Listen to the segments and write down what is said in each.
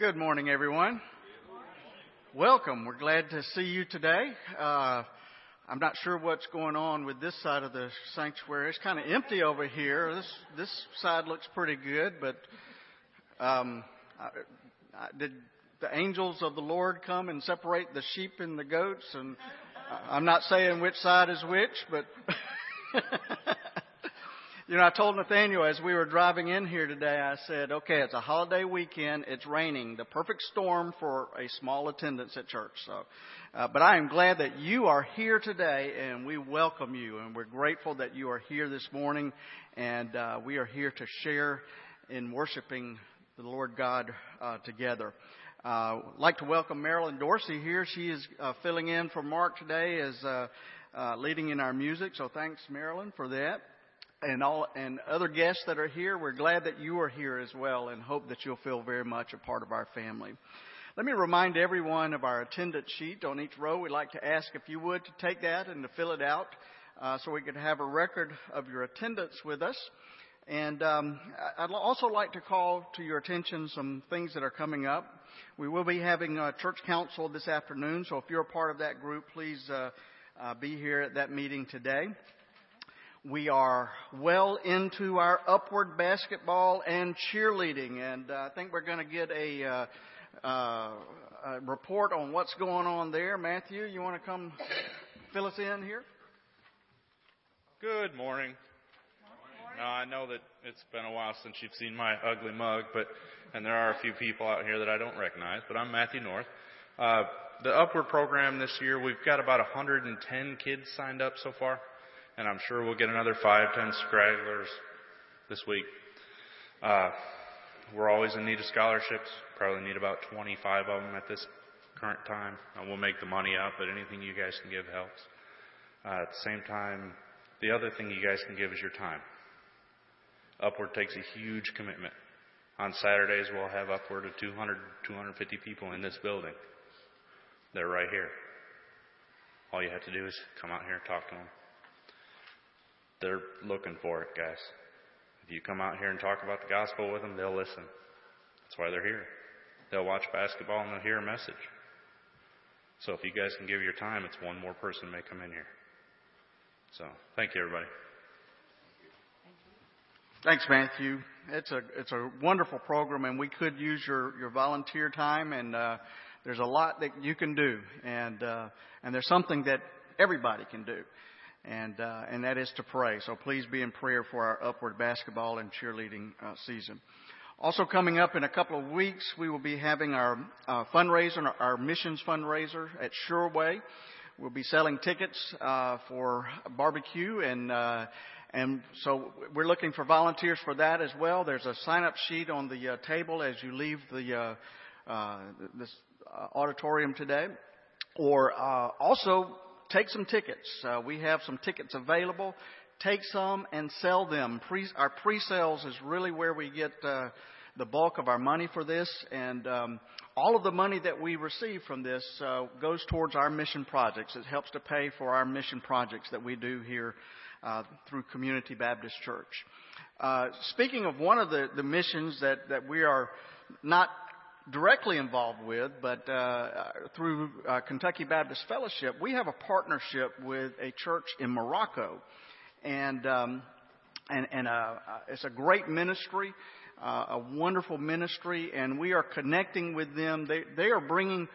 Good morning, everyone. Welcome. We're glad to see you today. Uh, I'm not sure what's going on with this side of the sanctuary. It's kind of empty over here. This this side looks pretty good, but um, I, I, did the angels of the Lord come and separate the sheep and the goats? And I'm not saying which side is which, but. You know, I told Nathaniel as we were driving in here today, I said, okay, it's a holiday weekend. It's raining. The perfect storm for a small attendance at church. So, uh, but I am glad that you are here today and we welcome you and we're grateful that you are here this morning and, uh, we are here to share in worshiping the Lord God, uh, together. Uh, I'd like to welcome Marilyn Dorsey here. She is uh, filling in for Mark today as uh, uh, leading in our music. So thanks, Marilyn, for that and all and other guests that are here. We're glad that you are here as well and hope that you'll feel very much a part of our family. Let me remind everyone of our attendance sheet on each row. We'd like to ask if you would to take that and to fill it out uh, so we could have a record of your attendance with us. And um, I'd also like to call to your attention some things that are coming up. We will be having a church council this afternoon, so if you're a part of that group, please uh, uh, be here at that meeting today. We are well into our upward basketball and cheerleading, and uh, I think we're going to get a, uh, uh, a report on what's going on there. Matthew, you want to come fill us in here? Good morning. Now I know that it's been a while since you've seen my ugly mug, but and there are a few people out here that I don't recognize. But I'm Matthew North. Uh, the Upward program this year, we've got about 110 kids signed up so far and I'm sure we'll get another five, ten scragglers this week. Uh, we're always in need of scholarships. Probably need about 25 of them at this current time. And we'll make the money up, but anything you guys can give helps. Uh, at the same time, the other thing you guys can give is your time. Upward takes a huge commitment. On Saturdays, we'll have upward of 200, 250 people in this building. They're right here. All you have to do is come out here and talk to them. They're looking for it, guys. If you come out here and talk about the gospel with them, they'll listen. That's why they're here. They'll watch basketball and they'll hear a message. So if you guys can give your time, it's one more person may come in here. So thank you, everybody. Thanks, Matthew. It's a it's a wonderful program, and we could use your your volunteer time. And uh, there's a lot that you can do, and uh, and there's something that everybody can do and uh, and that is to pray. So please be in prayer for our upward basketball and cheerleading uh, season. Also coming up in a couple of weeks, we will be having our uh, fundraiser, our missions fundraiser at Sureway. We'll be selling tickets uh, for barbecue and. Uh, and so we're looking for volunteers for that as well. There's a sign-up sheet on the uh, table as you leave the this auditorium today. Or also take some tickets. Uh, we have some tickets available. Take some and sell them. Pre- our pre-sales is really where we get uh, the bulk of our money for this, and um, all of the money that we receive from this uh, goes towards our mission projects. It helps to pay for our mission projects that we do here uh, through Community Baptist Church. Uh, speaking of one of the, the missions that, that we are not directly involved with, but uh, through uh, Kentucky Baptist Fellowship, we have a partnership with a church in Morocco, and um, and, and uh, uh it's a great ministry, uh, a wonderful ministry, and we are connecting with them. They they are bringing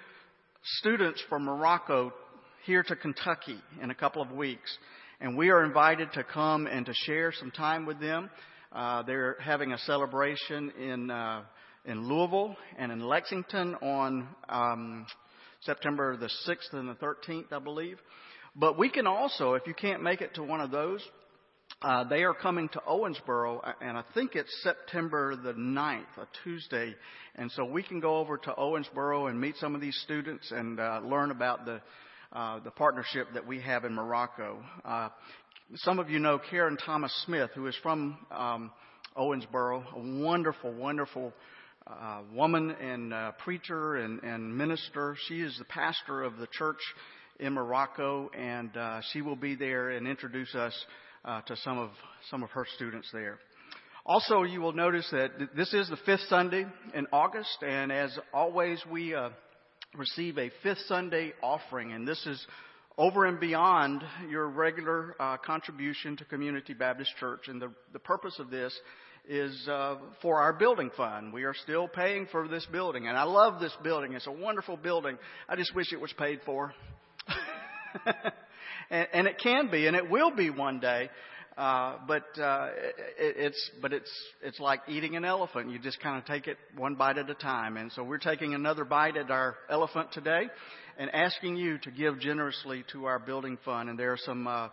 students from Morocco here to Kentucky in a couple of weeks, and we are invited to come and to share some time with them. Uh, they're having a celebration in in Louisville and in Lexington on um, September the 6th and the 13th, I believe. But we can also, if you can't make it to one of those, uh, they are coming to Owensboro, and I think it's September the 9th, a Tuesday. And so we can go over to Owensboro and meet some of these students and uh, learn about the uh, the partnership that we have in Morocco. Uh, some of you know Karen Thomas Smith, who is from um, Owensboro, a wonderful, wonderful uh, woman and uh, preacher and, and minister. She is the pastor of the church in Morocco, and uh, she will be there and introduce us uh, to some of some of her students there. Also, you will notice that this is the fifth Sunday in August, and as always, we uh, receive a fifth Sunday offering, and this is over and beyond your regular uh, contribution to Community Baptist Church. And the, the purpose of this is uh, for our building fund. We are still paying for this building, and I love this building. It's a wonderful building. I just wish it was paid for. and, and it can be, and it will be one day. Uh, but uh, it, it's but it's it's like eating an elephant. You just kind of take it one bite at a time. And so we're taking another bite at our elephant today, and asking you to give generously to our building fund. And there are some uh,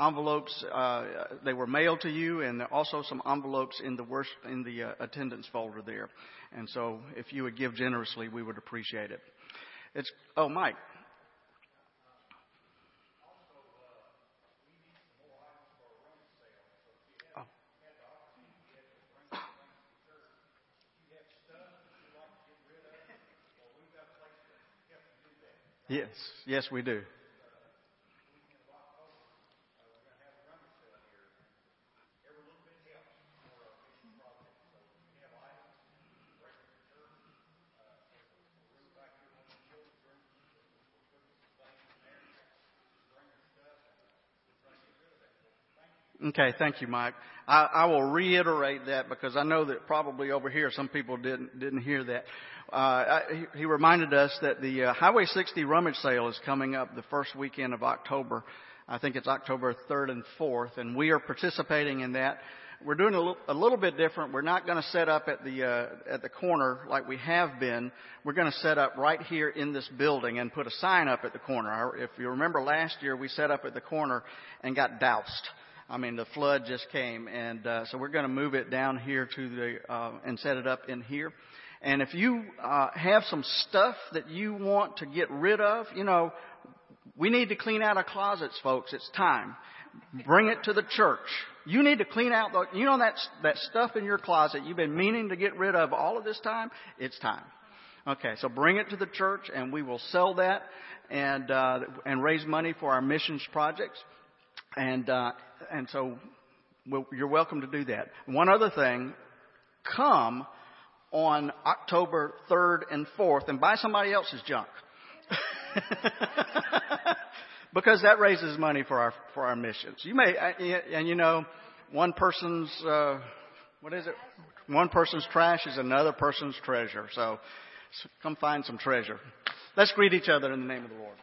envelopes. Uh, they were mailed to you, and also some envelopes in the worst, in the uh, attendance folder there. And so if you would give generously, we would appreciate it. It's oh Mike. Yes, yes, we do. Okay, thank you, Mike. I, I, will reiterate that because I know that probably over here some people didn't didn't hear that. Uh, I, he, he reminded us that the uh, Highway 60 rummage sale is coming up the first weekend of October. I think it's October 3rd and 4th, and we are participating in that. We're doing a little, a little bit different. We're not going to set up at the uh, at the corner like we have been. We're going to set up right here in this building and put a sign up at the corner. If you remember last year, we set up at the corner and got doused. I mean, the flood just came, and uh, so we're going to move it down here to the uh, and set it up in here. And if you uh, have some stuff that you want to get rid of, you know, we need to clean out our closets, folks. It's time. Bring it to the church. You need to clean out the, you know that that stuff in your closet you've been meaning to get rid of all of this time. It's time. Okay, so bring it to the church, and we will sell that and uh, and raise money for our missions projects. And, uh, and so we'll, you're welcome to do that. One other thing, come on October 3rd and 4th and buy somebody else's junk. because that raises money for our, for our missions. You may, uh, and you know, one person's, uh, what is it? One person's trash is another person's treasure. So, so come find some treasure. Let's greet each other in the name of the Lord.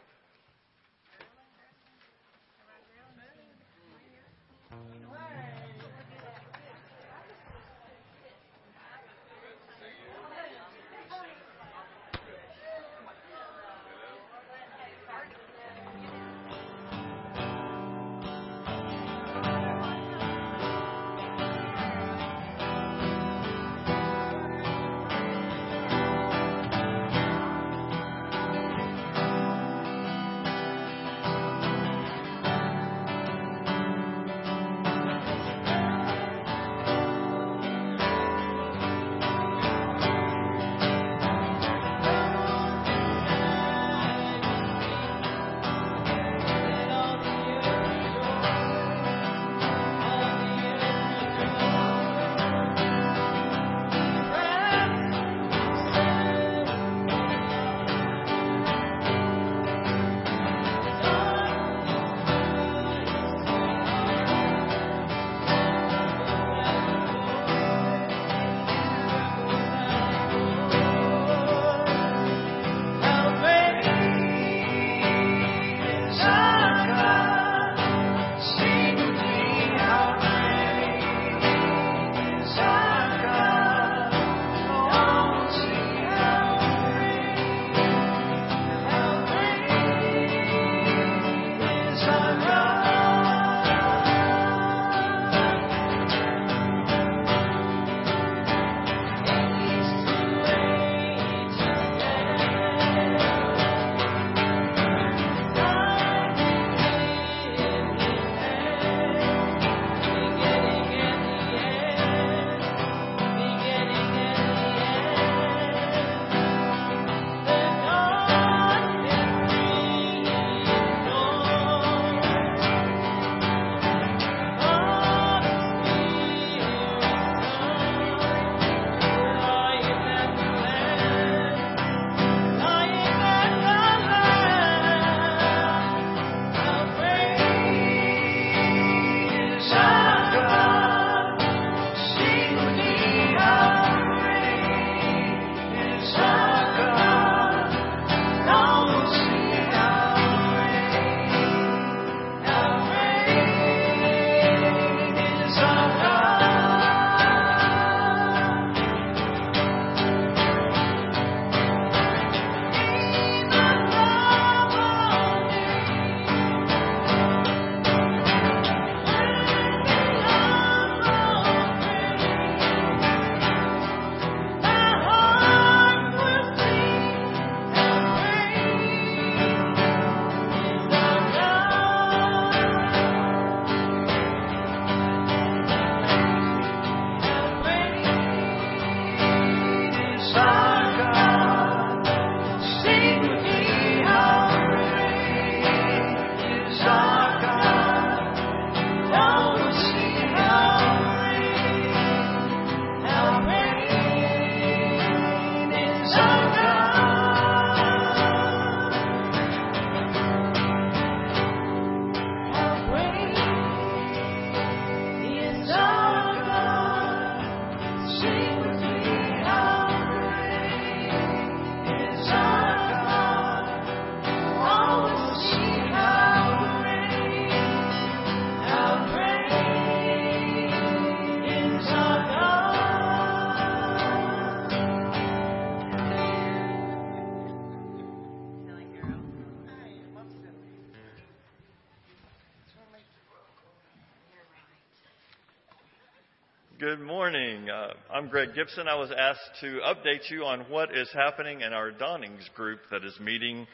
Morning. Uh, I'm Greg Gibson. I was asked to update you on what is happening in our Dawnings group that is meeting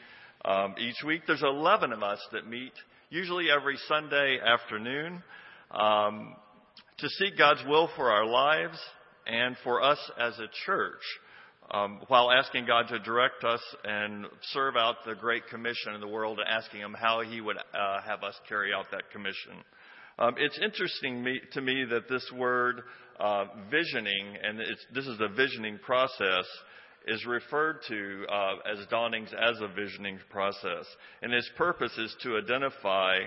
um, each week. There's 11 of us that meet, usually every Sunday afternoon, um, to seek God's will for our lives and for us as a church, um, while asking God to direct us and serve out the Great Commission in the world, asking Him how He would uh, have us carry out that commission. Um, it's interesting me, to me that this word uh, visioning, and this is the visioning process, is referred to uh, as dawnings as a visioning process. And its purpose is to identify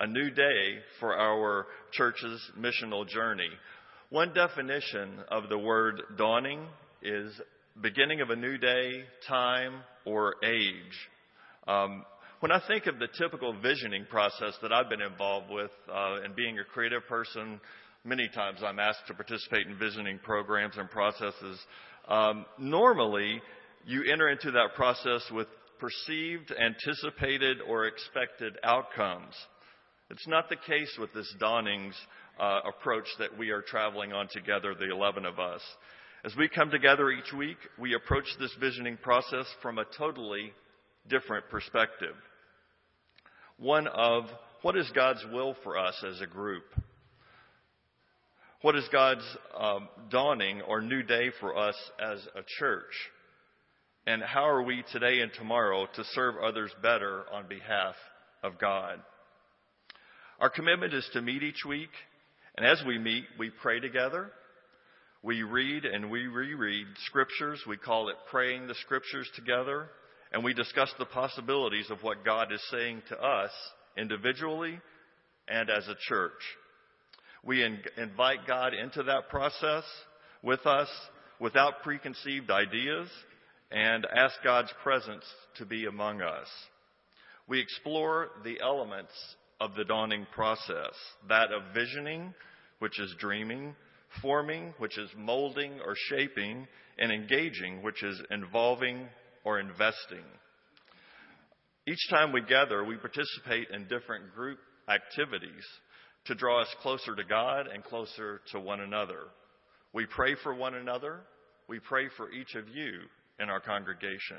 a new day for our church's missional journey. One definition of the word dawning is beginning of a new day, time, or age. Um, when I think of the typical visioning process that I've been involved with, uh, and being a creative person, many times I'm asked to participate in visioning programs and processes. Um, normally, you enter into that process with perceived, anticipated, or expected outcomes. It's not the case with this dawnings uh, approach that we are traveling on together, the 11 of us. As we come together each week, we approach this visioning process from a totally different perspective. One of what is God's will for us as a group? What is God's um, dawning or new day for us as a church? And how are we today and tomorrow to serve others better on behalf of God? Our commitment is to meet each week, and as we meet, we pray together. We read and we reread scriptures. We call it praying the scriptures together and we discuss the possibilities of what God is saying to us individually and as a church. We in- invite God into that process with us without preconceived ideas and ask God's presence to be among us. We explore the elements of the dawning process, that of visioning, which is dreaming, forming, which is molding or shaping, and engaging, which is involving or investing. Each time we gather, we participate in different group activities to draw us closer to God and closer to one another. We pray for one another. We pray for each of you in our congregation.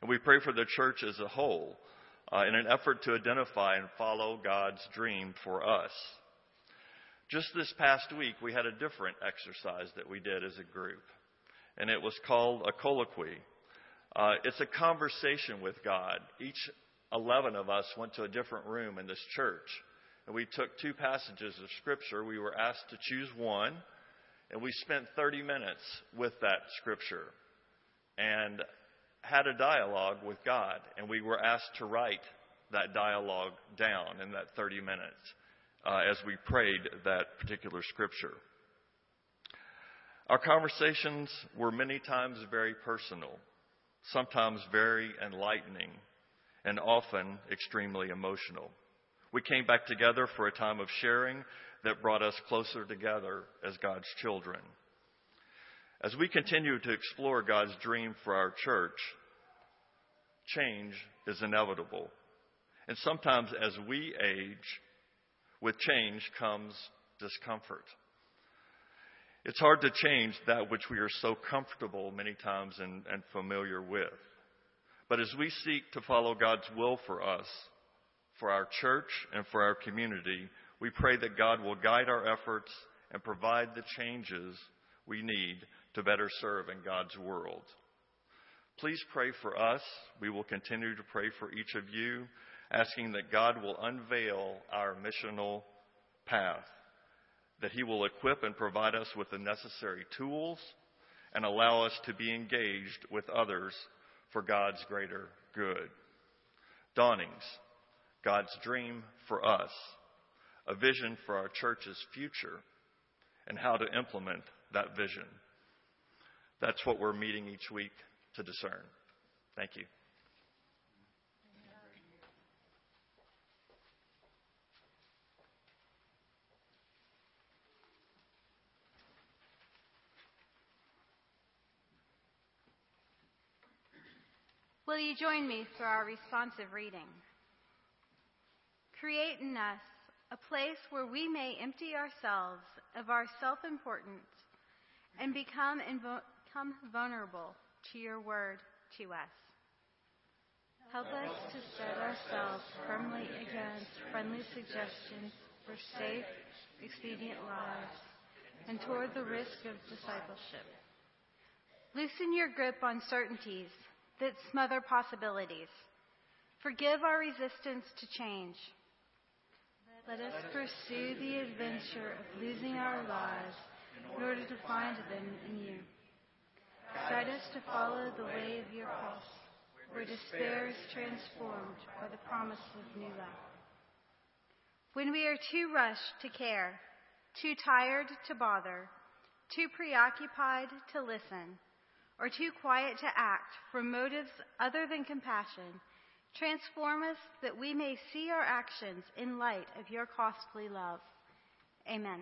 And we pray for the church as a whole uh, in an effort to identify and follow God's dream for us. Just this past week, we had a different exercise that we did as a group, and it was called a colloquy. Uh, it's a conversation with God. Each 11 of us went to a different room in this church, and we took two passages of Scripture. We were asked to choose one, and we spent 30 minutes with that Scripture and had a dialogue with God, and we were asked to write that dialogue down in that 30 minutes uh, as we prayed that particular Scripture. Our conversations were many times very personal sometimes very enlightening, and often extremely emotional. We came back together for a time of sharing that brought us closer together as God's children. As we continue to explore God's dream for our church, change is inevitable. And sometimes as we age, with change comes discomfort. It's hard to change that which we are so comfortable many times and, and familiar with. But as we seek to follow God's will for us, for our church, and for our community, we pray that God will guide our efforts and provide the changes we need to better serve in God's world. Please pray for us. We will continue to pray for each of you, asking that God will unveil our missional path that He will equip and provide us with the necessary tools and allow us to be engaged with others for God's greater good. Dawnings, God's dream for us, a vision for our church's future, and how to implement that vision. That's what we're meeting each week to discern. Thank you. Will you join me for our responsive reading? Create in us a place where we may empty ourselves of our self importance and become, invo- become vulnerable to your word to us. Help us to set ourselves firmly against friendly suggestions for safe, expedient lives and toward the risk of discipleship. Loosen your grip on certainties that smother possibilities. Forgive our resistance to change. Let us pursue the adventure of losing our lives in order to find them in you. Guide us to follow the way of your cross, where despair is transformed by the promise of new life. When we are too rushed to care, too tired to bother, too preoccupied to listen, or too quiet to act from motives other than compassion, transform us that we may see our actions in light of your costly love. Amen.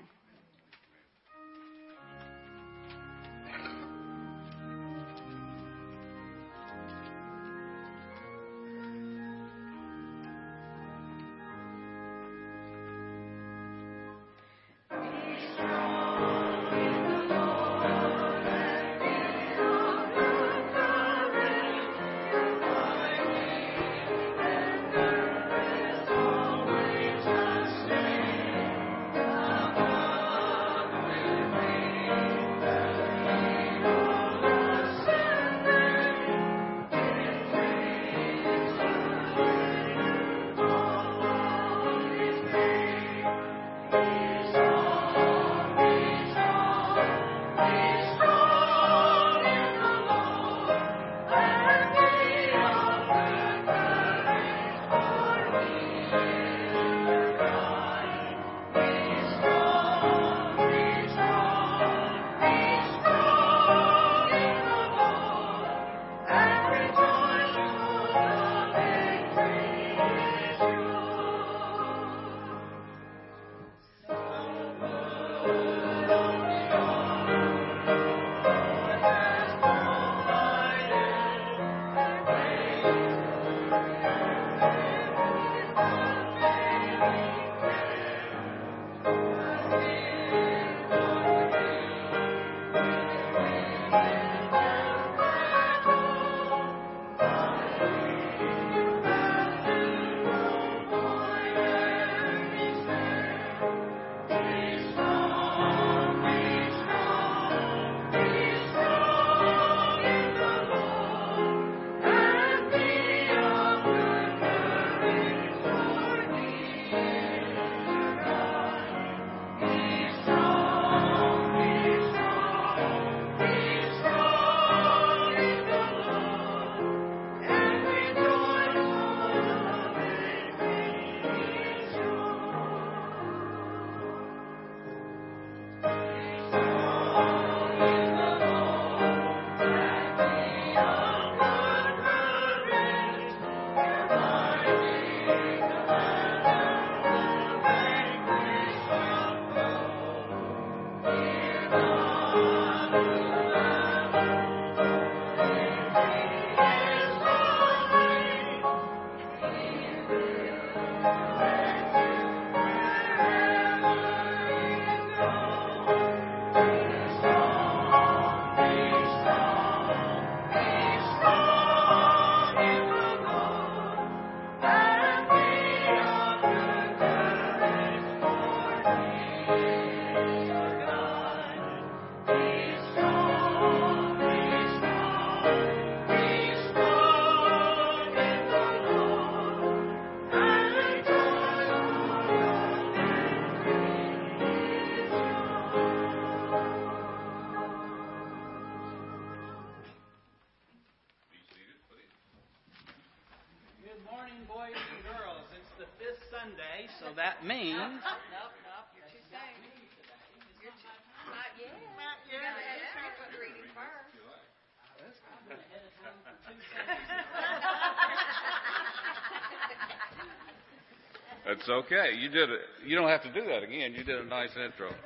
That's okay. You did it. You don't have to do that again. You did a nice intro.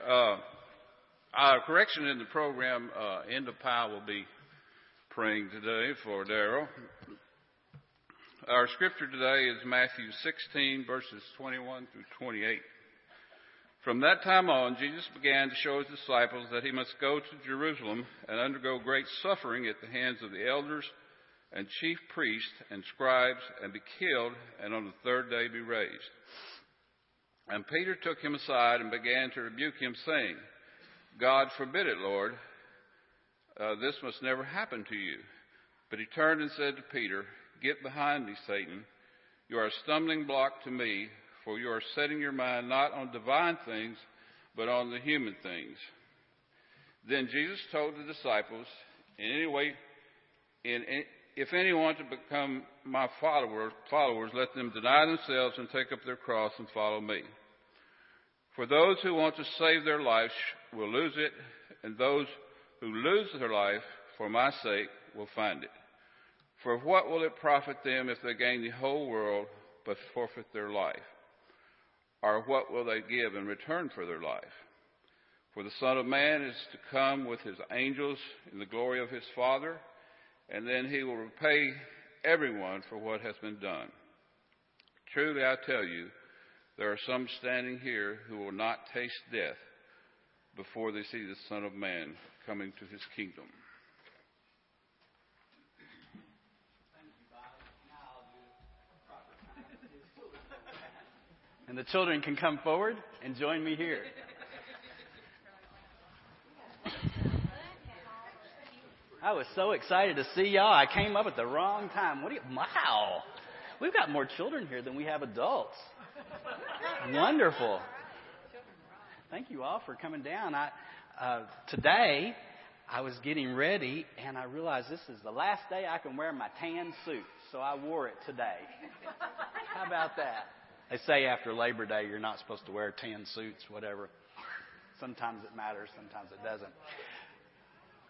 Uh, our correction in the program, uh, Enda Powell will be praying today for Daryl. our scripture today is Matthew 16, verses 21 through 28. From that time on, Jesus began to show his disciples that he must go to Jerusalem and undergo great suffering at the hands of the elders and chief priests and scribes and be killed and on the third day be raised. And Peter took him aside and began to rebuke him, saying, God forbid it, Lord. Uh, this must never happen to you. But he turned and said to Peter, Get behind me, Satan. You are a stumbling block to me, for you are setting your mind not on divine things, but on the human things. Then Jesus told the disciples, In any way, in, if anyone to become my followers, followers, let them deny themselves and take up their cross and follow me. For those who want to save their life will lose it, and those who lose their life for my sake will find it. For what will it profit them if they gain the whole world but forfeit their life? Or what will they give in return for their life? For the Son of Man is to come with his angels in the glory of his Father, and then he will repay everyone for what has been done. Truly I tell you, there are some standing here who will not taste death before they see the Son of Man coming to his kingdom. And the children can come forward and join me here. I was so excited to see y'all. I came up at the wrong time. What do you, wow. We've got more children here than we have adults. Wonderful. Thank you all for coming down. I, uh, today, I was getting ready and I realized this is the last day I can wear my tan suit. So I wore it today. How about that? They say after Labor Day you're not supposed to wear tan suits, whatever. Sometimes it matters, sometimes it doesn't.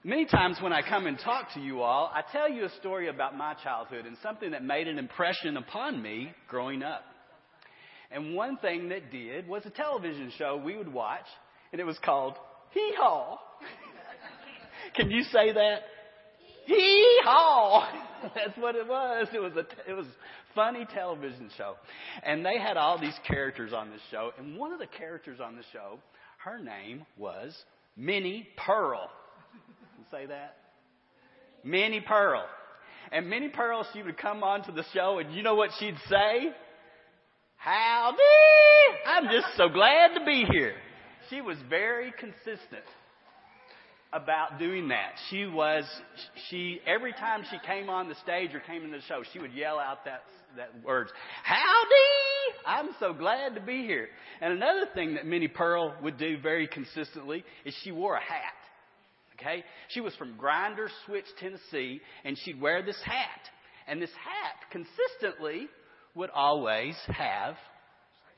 Many times when I come and talk to you all, I tell you a story about my childhood and something that made an impression upon me growing up. And one thing that did was a television show we would watch, and it was called Hee Haw. Can you say that? Hee Haw. That's what it was. It was a it was funny television show, and they had all these characters on this show. And one of the characters on the show, her name was Minnie Pearl. Say that? Minnie Pearl. And Minnie Pearl, she would come onto the show, and you know what she'd say? Howdy! I'm just so glad to be here. She was very consistent about doing that. She was, she, every time she came on the stage or came into the show, she would yell out that, that words, Howdy! I'm so glad to be here. And another thing that Minnie Pearl would do very consistently is she wore a hat. Okay? She was from Grinder Switch, Tennessee, and she'd wear this hat. And this hat consistently would always have,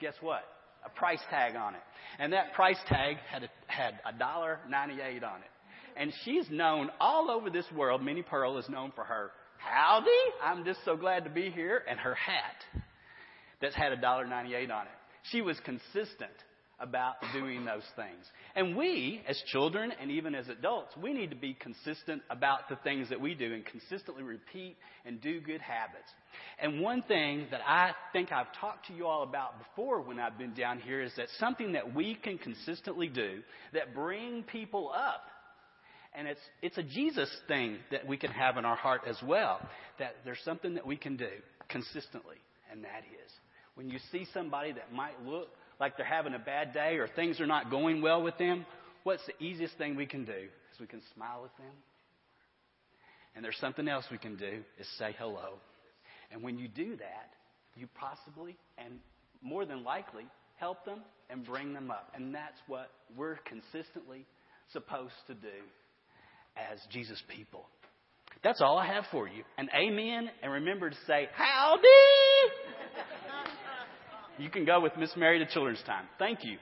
guess what? A price tag on it. And that price tag had a, had a dollar ninety eight on it. And she's known all over this world. Minnie Pearl is known for her howdy. I'm just so glad to be here, and her hat that's had a dollar ninety eight on it. She was consistent about doing those things. And we, as children and even as adults, we need to be consistent about the things that we do and consistently repeat and do good habits. And one thing that I think I've talked to you all about before when I've been down here is that something that we can consistently do that bring people up. And it's, it's a Jesus thing that we can have in our heart as well. That there's something that we can do consistently. And that is when you see somebody that might look like they're having a bad day or things are not going well with them, what's the easiest thing we can do? Is we can smile with them. And there's something else we can do is say hello. And when you do that, you possibly and more than likely help them and bring them up. And that's what we're consistently supposed to do as Jesus people. That's all I have for you. And amen. And remember to say, Howdy! You can go with Miss Mary to children's time. Thank you.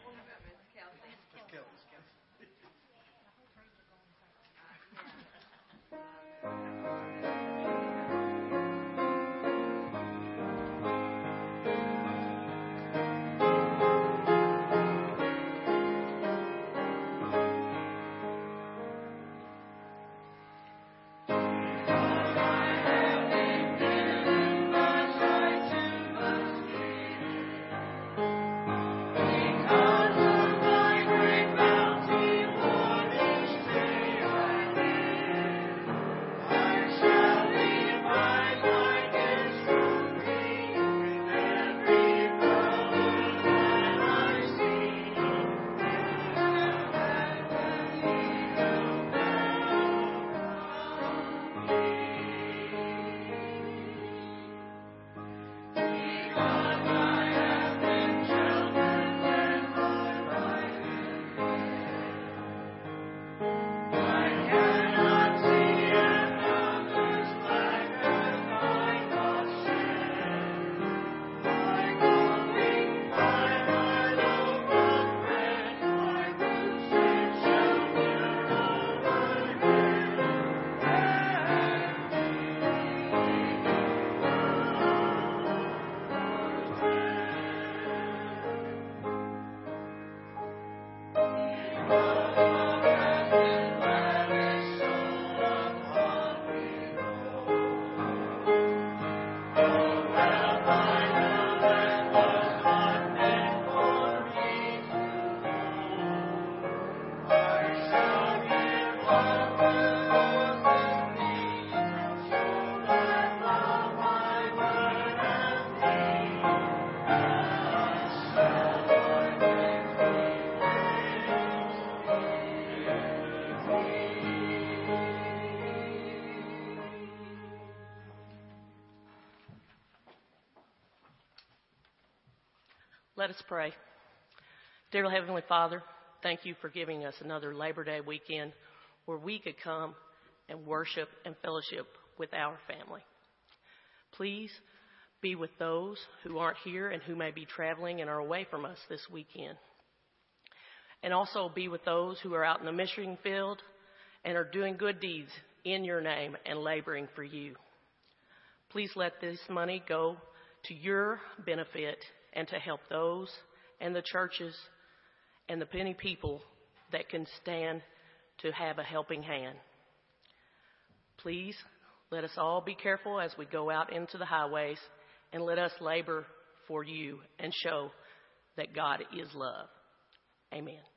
Let us pray. Dear Heavenly Father, thank you for giving us another Labor Day weekend where we could come and worship and fellowship with our family. Please be with those who aren't here and who may be traveling and are away from us this weekend. And also be with those who are out in the mission field and are doing good deeds in your name and laboring for you. Please let this money go to your benefit and to help those and the churches and the many people that can stand to have a helping hand. Please let us all be careful as we go out into the highways and let us labor for you and show that God is love. Amen.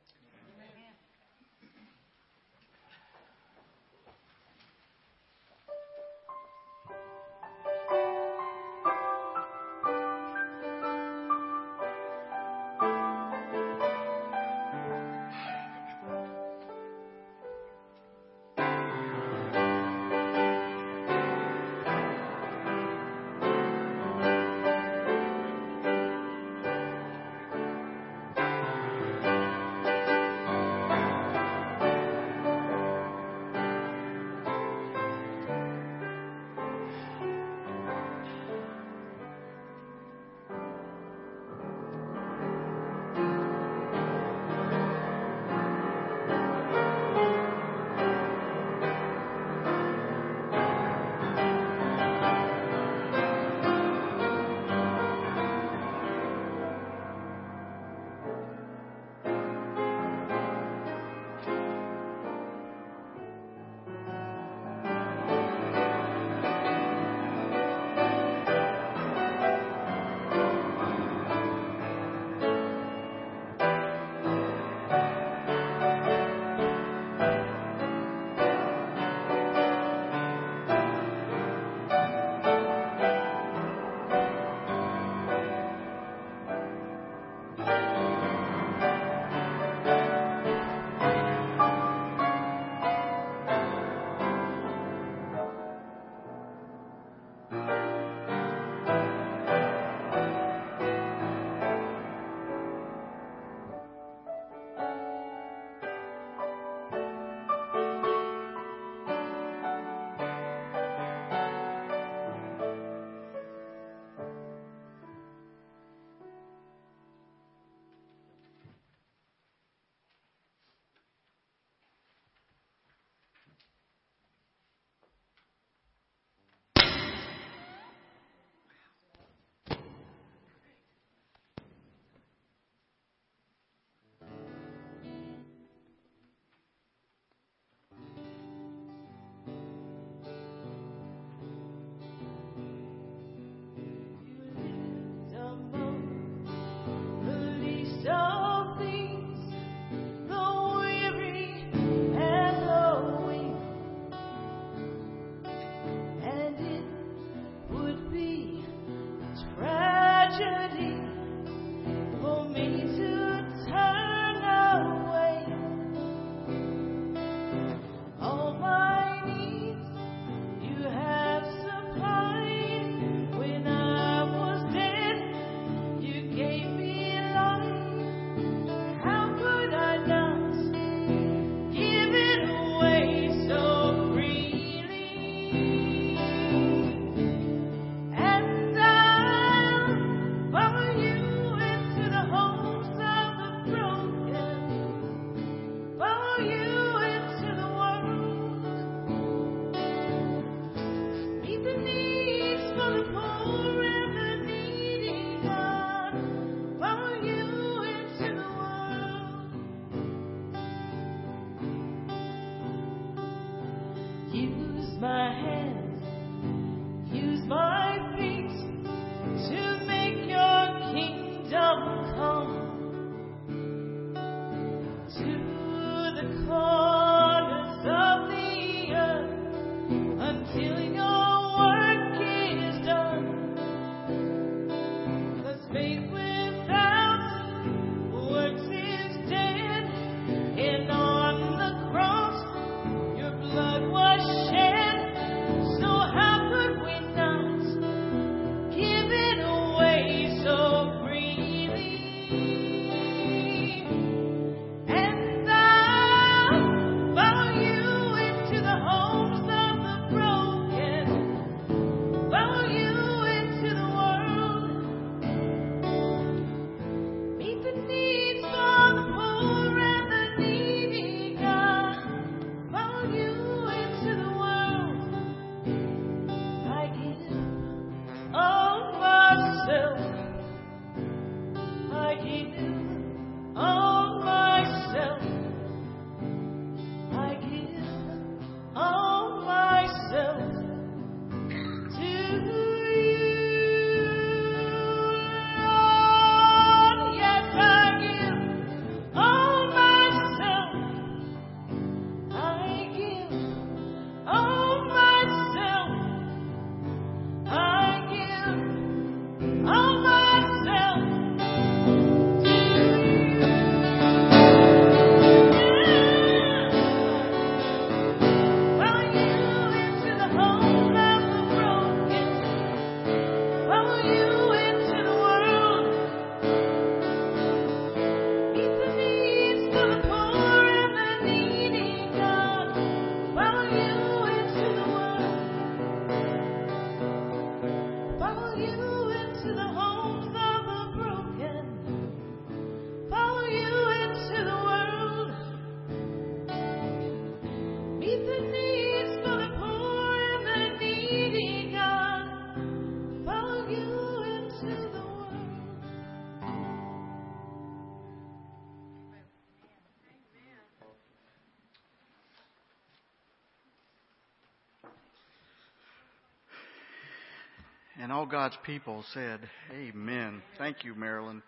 All God's people said, Amen. Thank you, Marilyn.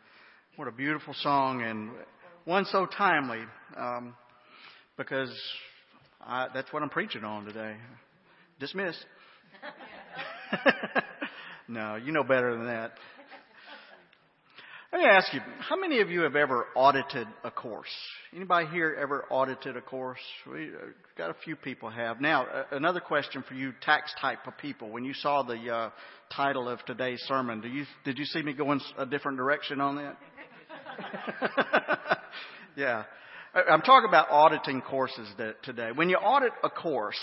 What a beautiful song and one so timely um, because I, that's what I'm preaching on today. Dismissed. no, you know better than that. Let me ask you, how many of you have ever audited a course? Anybody here ever audited a course? We uh, got a few people have. Now, uh, another question for you tax type of people. When you saw the uh, title of today's sermon, do you, did you see me going a different direction on that? yeah. I'm talking about auditing courses today. When you audit a course,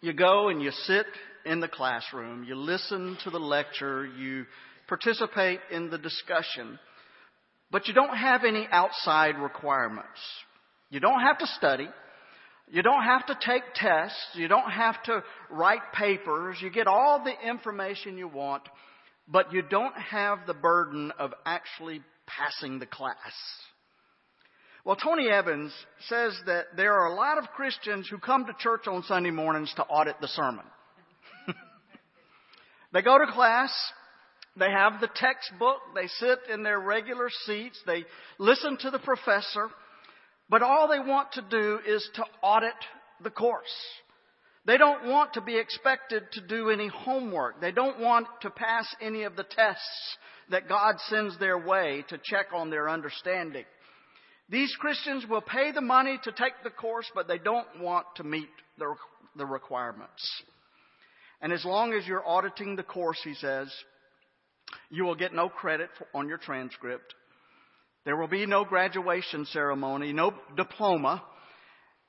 you go and you sit in the classroom, you listen to the lecture, you participate in the discussion, but you don't have any outside requirements. You don't have to study. You don't have to take tests. You don't have to write papers. You get all the information you want, but you don't have the burden of actually passing the class. Well, Tony Evans says that there are a lot of Christians who come to church on Sunday mornings to audit the sermon. they go to class, they have the textbook, they sit in their regular seats, they listen to the professor, but all they want to do is to audit the course. They don't want to be expected to do any homework. They don't want to pass any of the tests that God sends their way to check on their understanding. These Christians will pay the money to take the course, but they don't want to meet the, the requirements. And as long as you're auditing the course, he says, you will get no credit for, on your transcript. There will be no graduation ceremony, no diploma.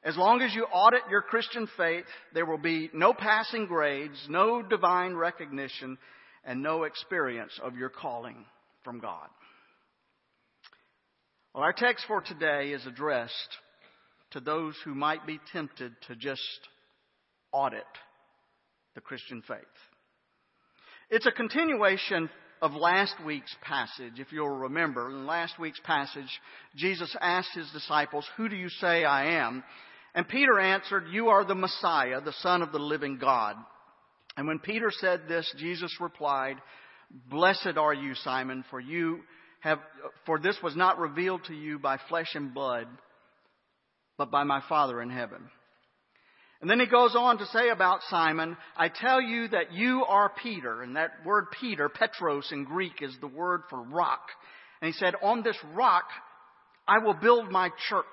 As long as you audit your Christian faith, there will be no passing grades, no divine recognition, and no experience of your calling from God. Well, our text for today is addressed to those who might be tempted to just audit the Christian faith. It's a continuation of last week's passage, if you'll remember. In last week's passage, Jesus asked his disciples, Who do you say I am? And Peter answered, You are the Messiah, the Son of the living God. And when Peter said this, Jesus replied, Blessed are you, Simon, for you have, for this was not revealed to you by flesh and blood, but by my Father in heaven. And then he goes on to say about Simon, I tell you that you are Peter. And that word Peter, Petros in Greek, is the word for rock. And he said, On this rock I will build my church,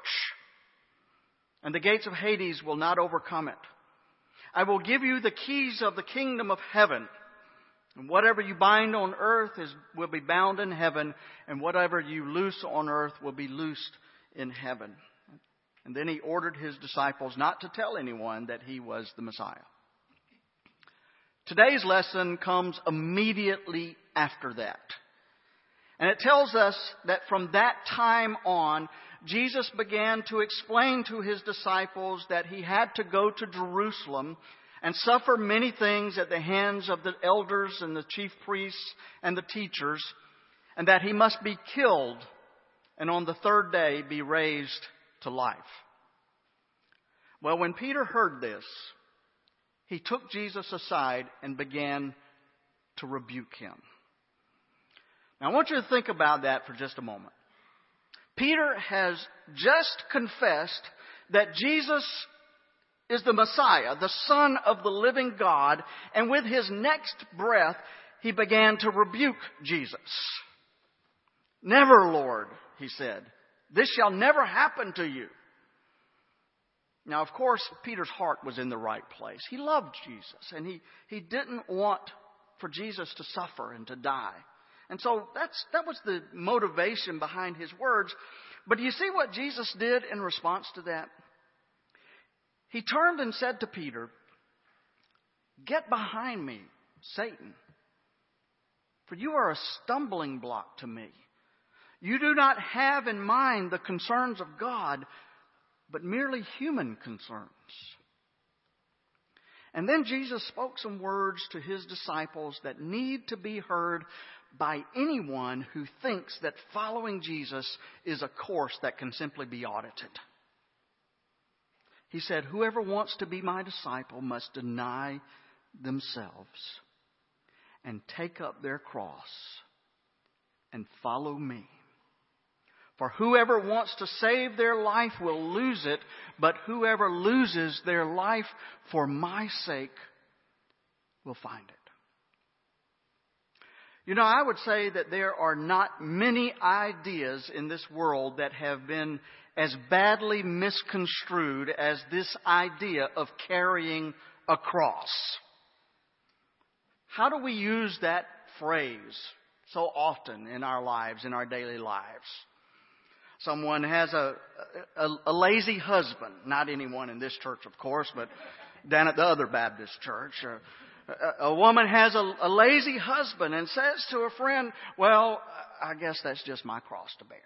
and the gates of Hades will not overcome it. I will give you the keys of the kingdom of heaven. And whatever you bind on earth is, will be bound in heaven, and whatever you loose on earth will be loosed in heaven. And then he ordered his disciples not to tell anyone that he was the Messiah. Today's lesson comes immediately after that. And it tells us that from that time on, Jesus began to explain to his disciples that he had to go to Jerusalem and suffer many things at the hands of the elders and the chief priests and the teachers, and that he must be killed and on the third day be raised to life. Well, when Peter heard this, he took Jesus aside and began to rebuke him. Now, I want you to think about that for just a moment. Peter has just confessed that Jesus is the Messiah, the Son of the living God, and with his next breath, he began to rebuke Jesus. Never, Lord, he said. This shall never happen to you. Now, of course, Peter's heart was in the right place. He loved Jesus, and he, he didn't want for Jesus to suffer and to die. And so that's, that was the motivation behind his words. But do you see what Jesus did in response to that? He turned and said to Peter, Get behind me, Satan, for you are a stumbling block to me. You do not have in mind the concerns of God, but merely human concerns. And then Jesus spoke some words to his disciples that need to be heard by anyone who thinks that following Jesus is a course that can simply be audited. He said, Whoever wants to be my disciple must deny themselves and take up their cross and follow me. For whoever wants to save their life will lose it, but whoever loses their life for my sake will find it. You know, I would say that there are not many ideas in this world that have been as badly misconstrued as this idea of carrying a cross. How do we use that phrase so often in our lives, in our daily lives? Someone has a, a, a lazy husband, not anyone in this church, of course, but down at the other Baptist church. A, a woman has a, a lazy husband and says to a friend, Well, I guess that's just my cross to bear.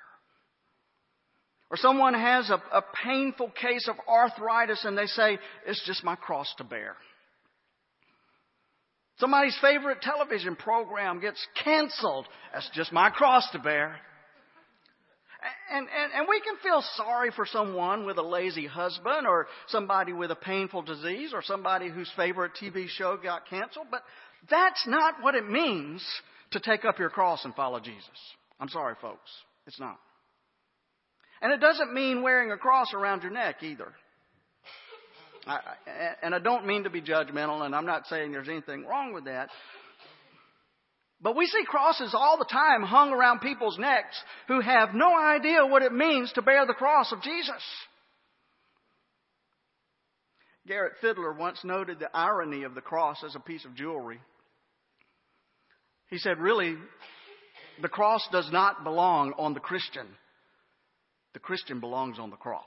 Or someone has a, a painful case of arthritis and they say, It's just my cross to bear. Somebody's favorite television program gets canceled. That's just my cross to bear. And, and, and we can feel sorry for someone with a lazy husband or somebody with a painful disease or somebody whose favorite TV show got canceled, but that's not what it means to take up your cross and follow Jesus. I'm sorry, folks. It's not. And it doesn't mean wearing a cross around your neck either. I, and I don't mean to be judgmental, and I'm not saying there's anything wrong with that. But we see crosses all the time hung around people's necks who have no idea what it means to bear the cross of Jesus. Garrett Fiddler once noted the irony of the cross as a piece of jewelry. He said, really, the cross does not belong on the Christian. The Christian belongs on the cross.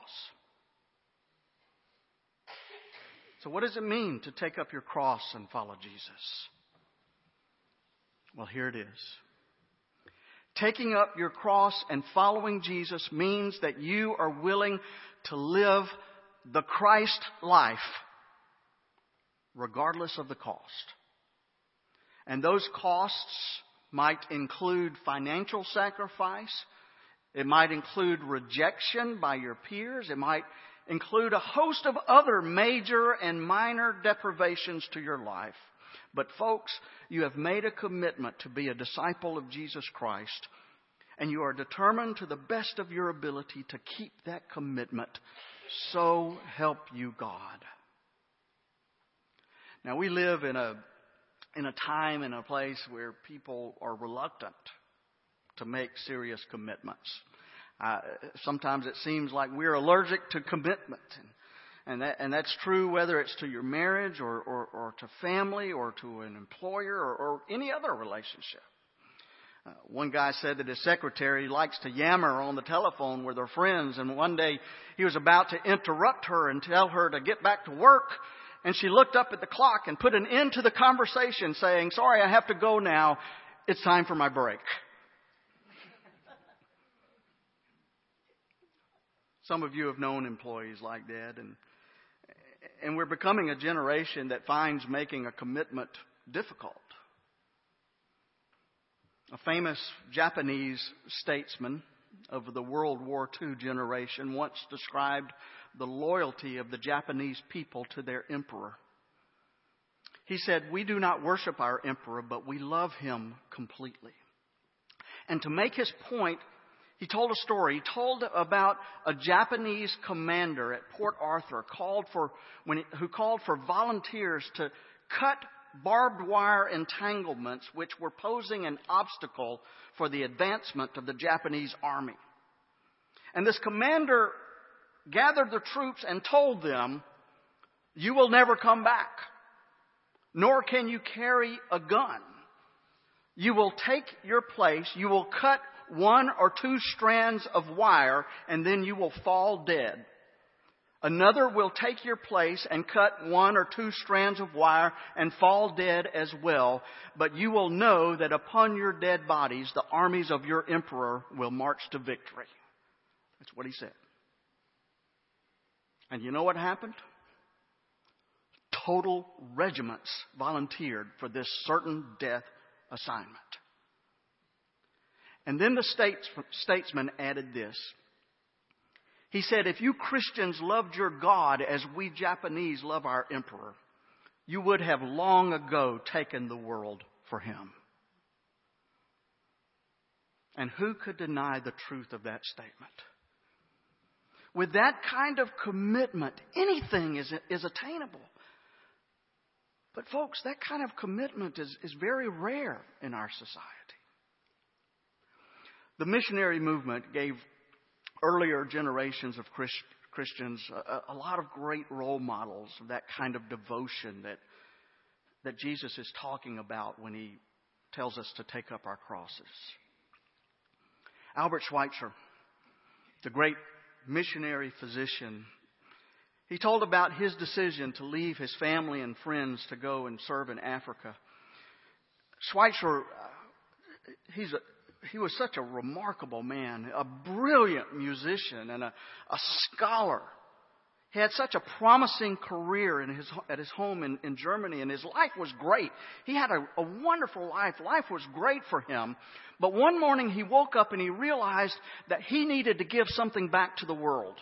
So, what does it mean to take up your cross and follow Jesus? Well, here it is. Taking up your cross and following Jesus means that you are willing to live the Christ life regardless of the cost. And those costs might include financial sacrifice. It might include rejection by your peers. It might include a host of other major and minor deprivations to your life. But, folks, you have made a commitment to be a disciple of Jesus Christ, and you are determined to the best of your ability to keep that commitment. So help you God. Now, we live in a, in a time and a place where people are reluctant to make serious commitments. Uh, sometimes it seems like we're allergic to commitment. And, and, that, and that's true whether it's to your marriage or, or, or to family or to an employer or, or any other relationship. Uh, one guy said that his secretary likes to yammer on the telephone with her friends, and one day he was about to interrupt her and tell her to get back to work, and she looked up at the clock and put an end to the conversation, saying, Sorry, I have to go now. It's time for my break. Some of you have known employees like that, and and we're becoming a generation that finds making a commitment difficult. A famous Japanese statesman of the World War II generation once described the loyalty of the Japanese people to their emperor. He said, We do not worship our emperor, but we love him completely. And to make his point, he told a story. He told about a Japanese commander at Port Arthur called for, when he, who called for volunteers to cut barbed wire entanglements which were posing an obstacle for the advancement of the Japanese army. And this commander gathered the troops and told them, You will never come back, nor can you carry a gun. You will take your place, you will cut one or two strands of wire and then you will fall dead. Another will take your place and cut one or two strands of wire and fall dead as well. But you will know that upon your dead bodies, the armies of your emperor will march to victory. That's what he said. And you know what happened? Total regiments volunteered for this certain death assignment. And then the statesman added this. He said, If you Christians loved your God as we Japanese love our emperor, you would have long ago taken the world for him. And who could deny the truth of that statement? With that kind of commitment, anything is, is attainable. But, folks, that kind of commitment is, is very rare in our society. The missionary movement gave earlier generations of Christ, Christians a, a lot of great role models of that kind of devotion that, that Jesus is talking about when he tells us to take up our crosses. Albert Schweitzer, the great missionary physician, he told about his decision to leave his family and friends to go and serve in Africa. Schweitzer, uh, he's a, he was such a remarkable man, a brilliant musician and a, a scholar. He had such a promising career in his, at his home in, in Germany, and his life was great. He had a, a wonderful life. Life was great for him. But one morning he woke up and he realized that he needed to give something back to the world.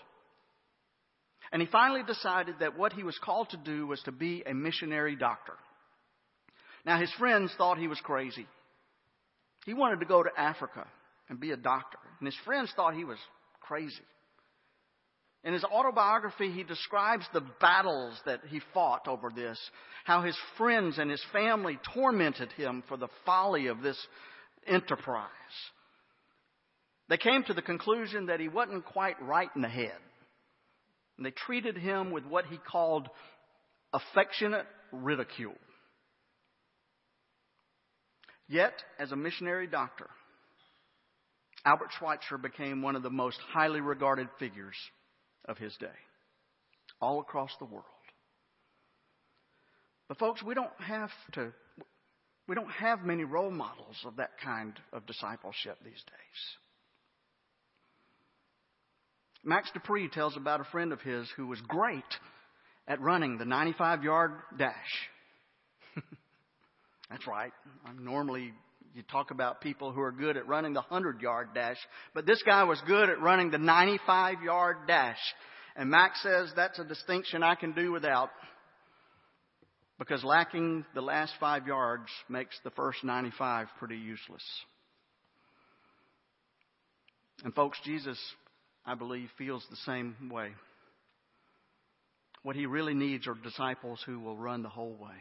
And he finally decided that what he was called to do was to be a missionary doctor. Now, his friends thought he was crazy. He wanted to go to Africa and be a doctor. And his friends thought he was crazy. In his autobiography, he describes the battles that he fought over this, how his friends and his family tormented him for the folly of this enterprise. They came to the conclusion that he wasn't quite right in the head. And they treated him with what he called affectionate ridicule. Yet, as a missionary doctor, Albert Schweitzer became one of the most highly regarded figures of his day, all across the world. But folks, we don't have to we don't have many role models of that kind of discipleship these days. Max De Pree tells about a friend of his who was great at running the 95 yard dash. That's right. I'm normally you talk about people who are good at running the 100 yard dash, but this guy was good at running the 95 yard dash. And Max says that's a distinction I can do without because lacking the last five yards makes the first 95 pretty useless. And folks, Jesus, I believe, feels the same way. What he really needs are disciples who will run the whole way.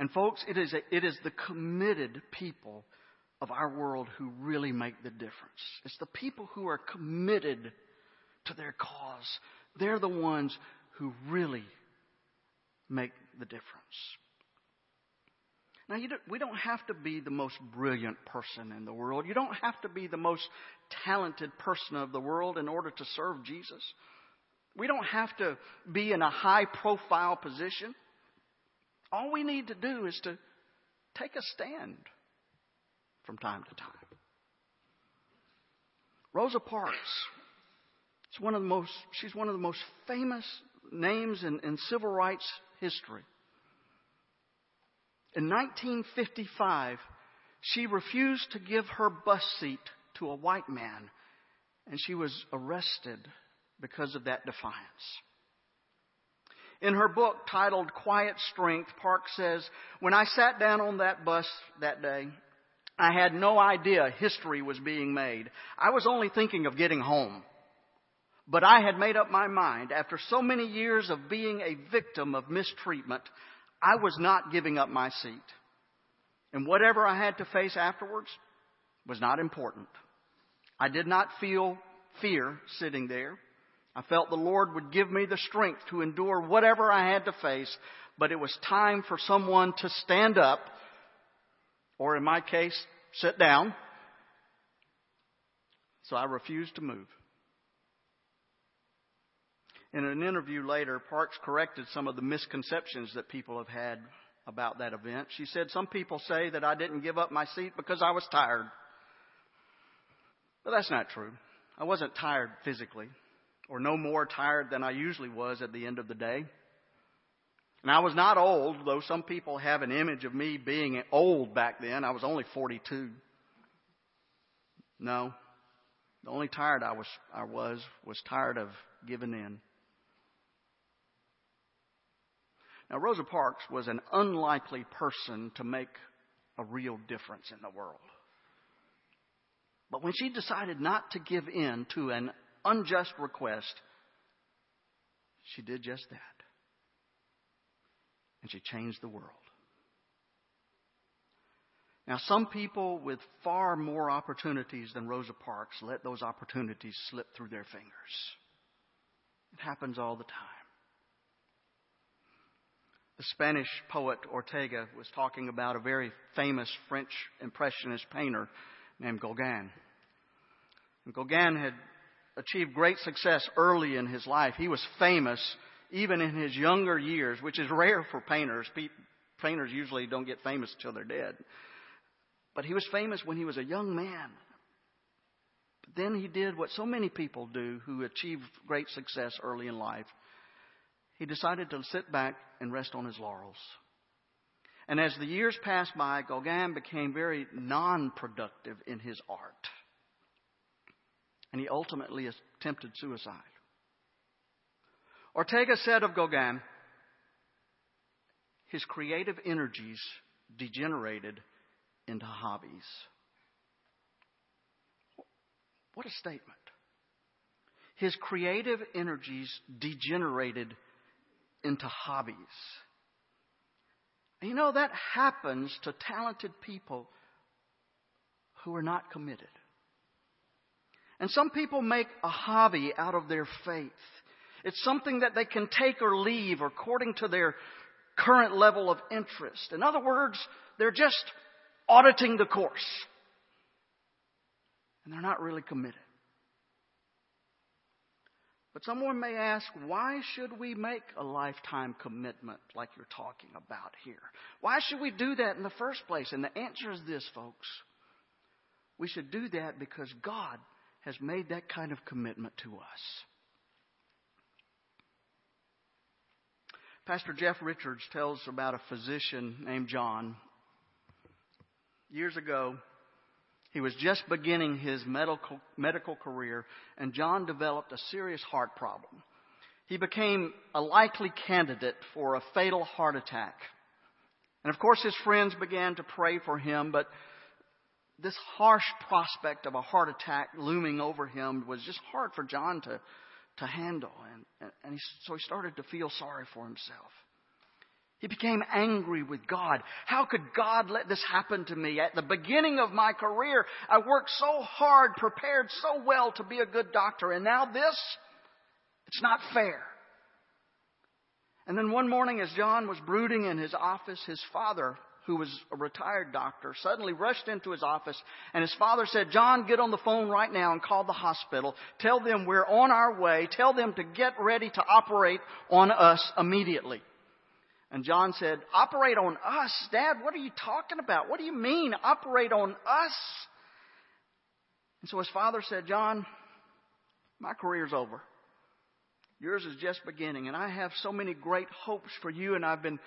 And folks, it is, a, it is the committed people of our world who really make the difference. It's the people who are committed to their cause. They're the ones who really make the difference. Now, don't, we don't have to be the most brilliant person in the world. You don't have to be the most talented person of the world in order to serve Jesus. We don't have to be in a high profile position. All we need to do is to take a stand from time to time. Rosa Parks, is one of the most, she's one of the most famous names in, in civil rights history. In 1955, she refused to give her bus seat to a white man, and she was arrested because of that defiance. In her book titled Quiet Strength, Park says, When I sat down on that bus that day, I had no idea history was being made. I was only thinking of getting home. But I had made up my mind, after so many years of being a victim of mistreatment, I was not giving up my seat. And whatever I had to face afterwards was not important. I did not feel fear sitting there. I felt the Lord would give me the strength to endure whatever I had to face, but it was time for someone to stand up, or in my case, sit down. So I refused to move. In an interview later, Parks corrected some of the misconceptions that people have had about that event. She said, Some people say that I didn't give up my seat because I was tired. But that's not true. I wasn't tired physically or no more tired than I usually was at the end of the day. And I was not old, though some people have an image of me being old back then. I was only 42. No. The only tired I was, I was, was tired of giving in. Now, Rosa Parks was an unlikely person to make a real difference in the world. But when she decided not to give in to an unjust request, she did just that. And she changed the world. Now, some people with far more opportunities than Rosa Parks let those opportunities slip through their fingers. It happens all the time. The Spanish poet Ortega was talking about a very famous French Impressionist painter named Gauguin. And Gauguin had achieved great success early in his life. He was famous even in his younger years, which is rare for painters. Painters usually don't get famous until they're dead. But he was famous when he was a young man. But then he did what so many people do who achieve great success early in life. He decided to sit back and rest on his laurels. And as the years passed by, Gauguin became very non productive in his art. And he ultimately attempted suicide. Ortega said of Gauguin, his creative energies degenerated into hobbies. What a statement. His creative energies degenerated into hobbies. You know, that happens to talented people who are not committed. And some people make a hobby out of their faith. It's something that they can take or leave according to their current level of interest. In other words, they're just auditing the course. And they're not really committed. But someone may ask, why should we make a lifetime commitment like you're talking about here? Why should we do that in the first place? And the answer is this, folks. We should do that because God has made that kind of commitment to us. Pastor Jeff Richards tells about a physician named John years ago, he was just beginning his medical, medical career, and John developed a serious heart problem. He became a likely candidate for a fatal heart attack. And of course, his friends began to pray for him, but this harsh prospect of a heart attack looming over him was just hard for John to, to handle. And, and he, so he started to feel sorry for himself. He became angry with God. How could God let this happen to me? At the beginning of my career, I worked so hard, prepared so well to be a good doctor, and now this? It's not fair. And then one morning, as John was brooding in his office, his father, who was a retired doctor, suddenly rushed into his office, and his father said, John, get on the phone right now and call the hospital. Tell them we're on our way. Tell them to get ready to operate on us immediately. And John said, Operate on us? Dad, what are you talking about? What do you mean, operate on us? And so his father said, John, my career's over. Yours is just beginning, and I have so many great hopes for you, and I've been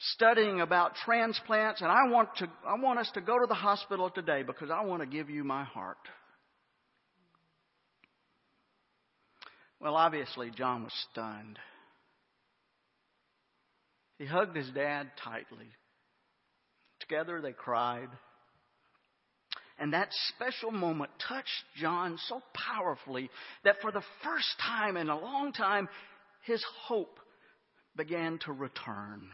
studying about transplants, and I want to I want us to go to the hospital today because I want to give you my heart. Well, obviously John was stunned. He hugged his dad tightly. Together they cried. And that special moment touched John so powerfully that for the first time in a long time, his hope began to return.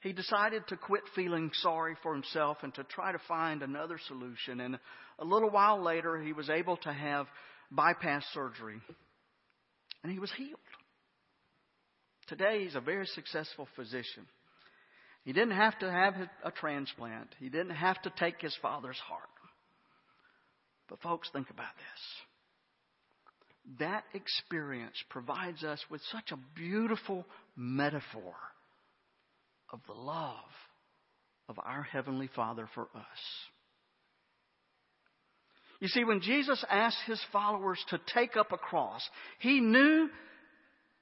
He decided to quit feeling sorry for himself and to try to find another solution. And a little while later, he was able to have bypass surgery. And he was healed. Today, he's a very successful physician. He didn't have to have a transplant, he didn't have to take his father's heart. But, folks, think about this. That experience provides us with such a beautiful metaphor of the love of our Heavenly Father for us. You see, when Jesus asked his followers to take up a cross, he knew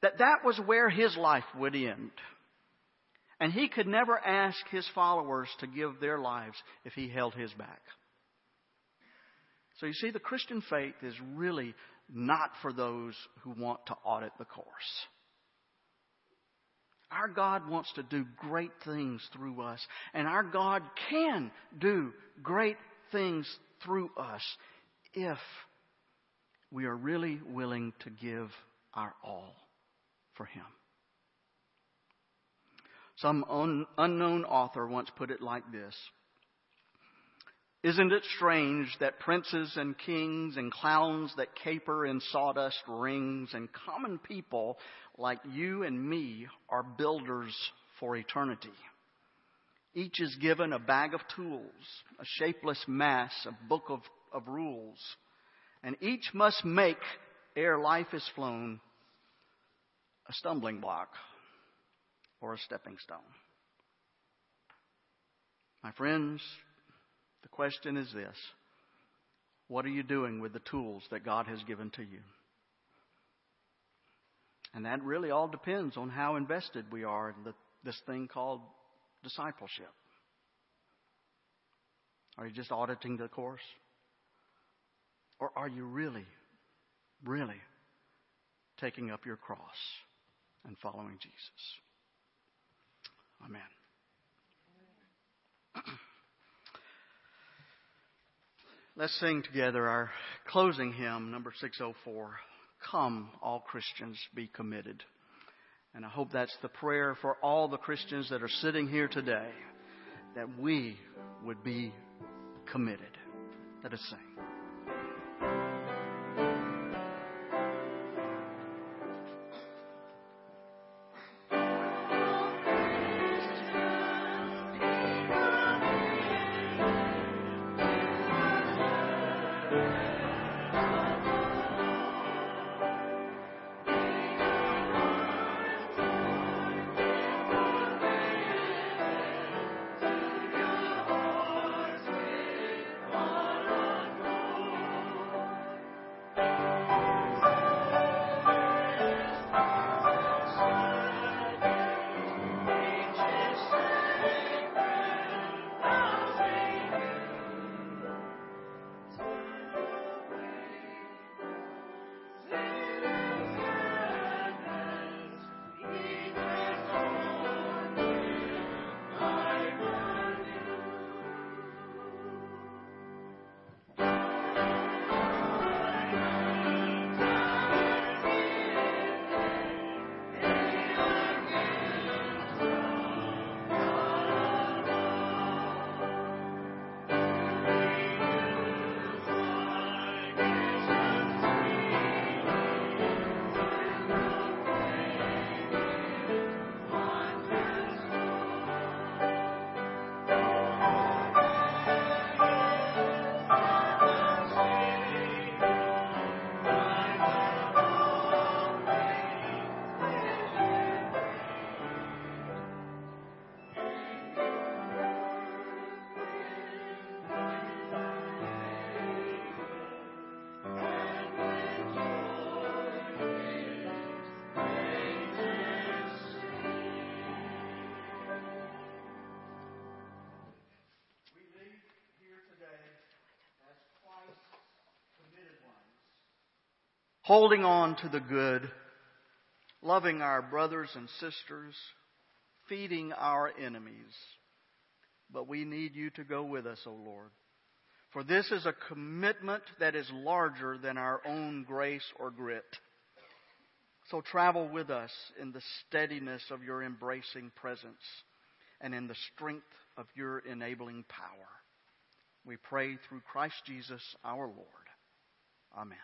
that that was where his life would end. And he could never ask his followers to give their lives if he held his back. So you see, the Christian faith is really not for those who want to audit the course. Our God wants to do great things through us, and our God can do great things through us if we are really willing to give our all for Him. Some un- unknown author once put it like this Isn't it strange that princes and kings and clowns that caper in sawdust rings and common people like you and me are builders for eternity? Each is given a bag of tools, a shapeless mass, a book of, of rules, and each must make, ere life is flown, a stumbling block or a stepping stone. My friends, the question is this What are you doing with the tools that God has given to you? And that really all depends on how invested we are in the, this thing called discipleship. Are you just auditing the course? Or are you really, really taking up your cross and following Jesus? Amen. Let's sing together our closing hymn, number 604. Come, all Christians, be committed. And I hope that's the prayer for all the Christians that are sitting here today, that we would be committed. Let us sing. Holding on to the good, loving our brothers and sisters, feeding our enemies. But we need you to go with us, O Lord. For this is a commitment that is larger than our own grace or grit. So travel with us in the steadiness of your embracing presence and in the strength of your enabling power. We pray through Christ Jesus our Lord. Amen.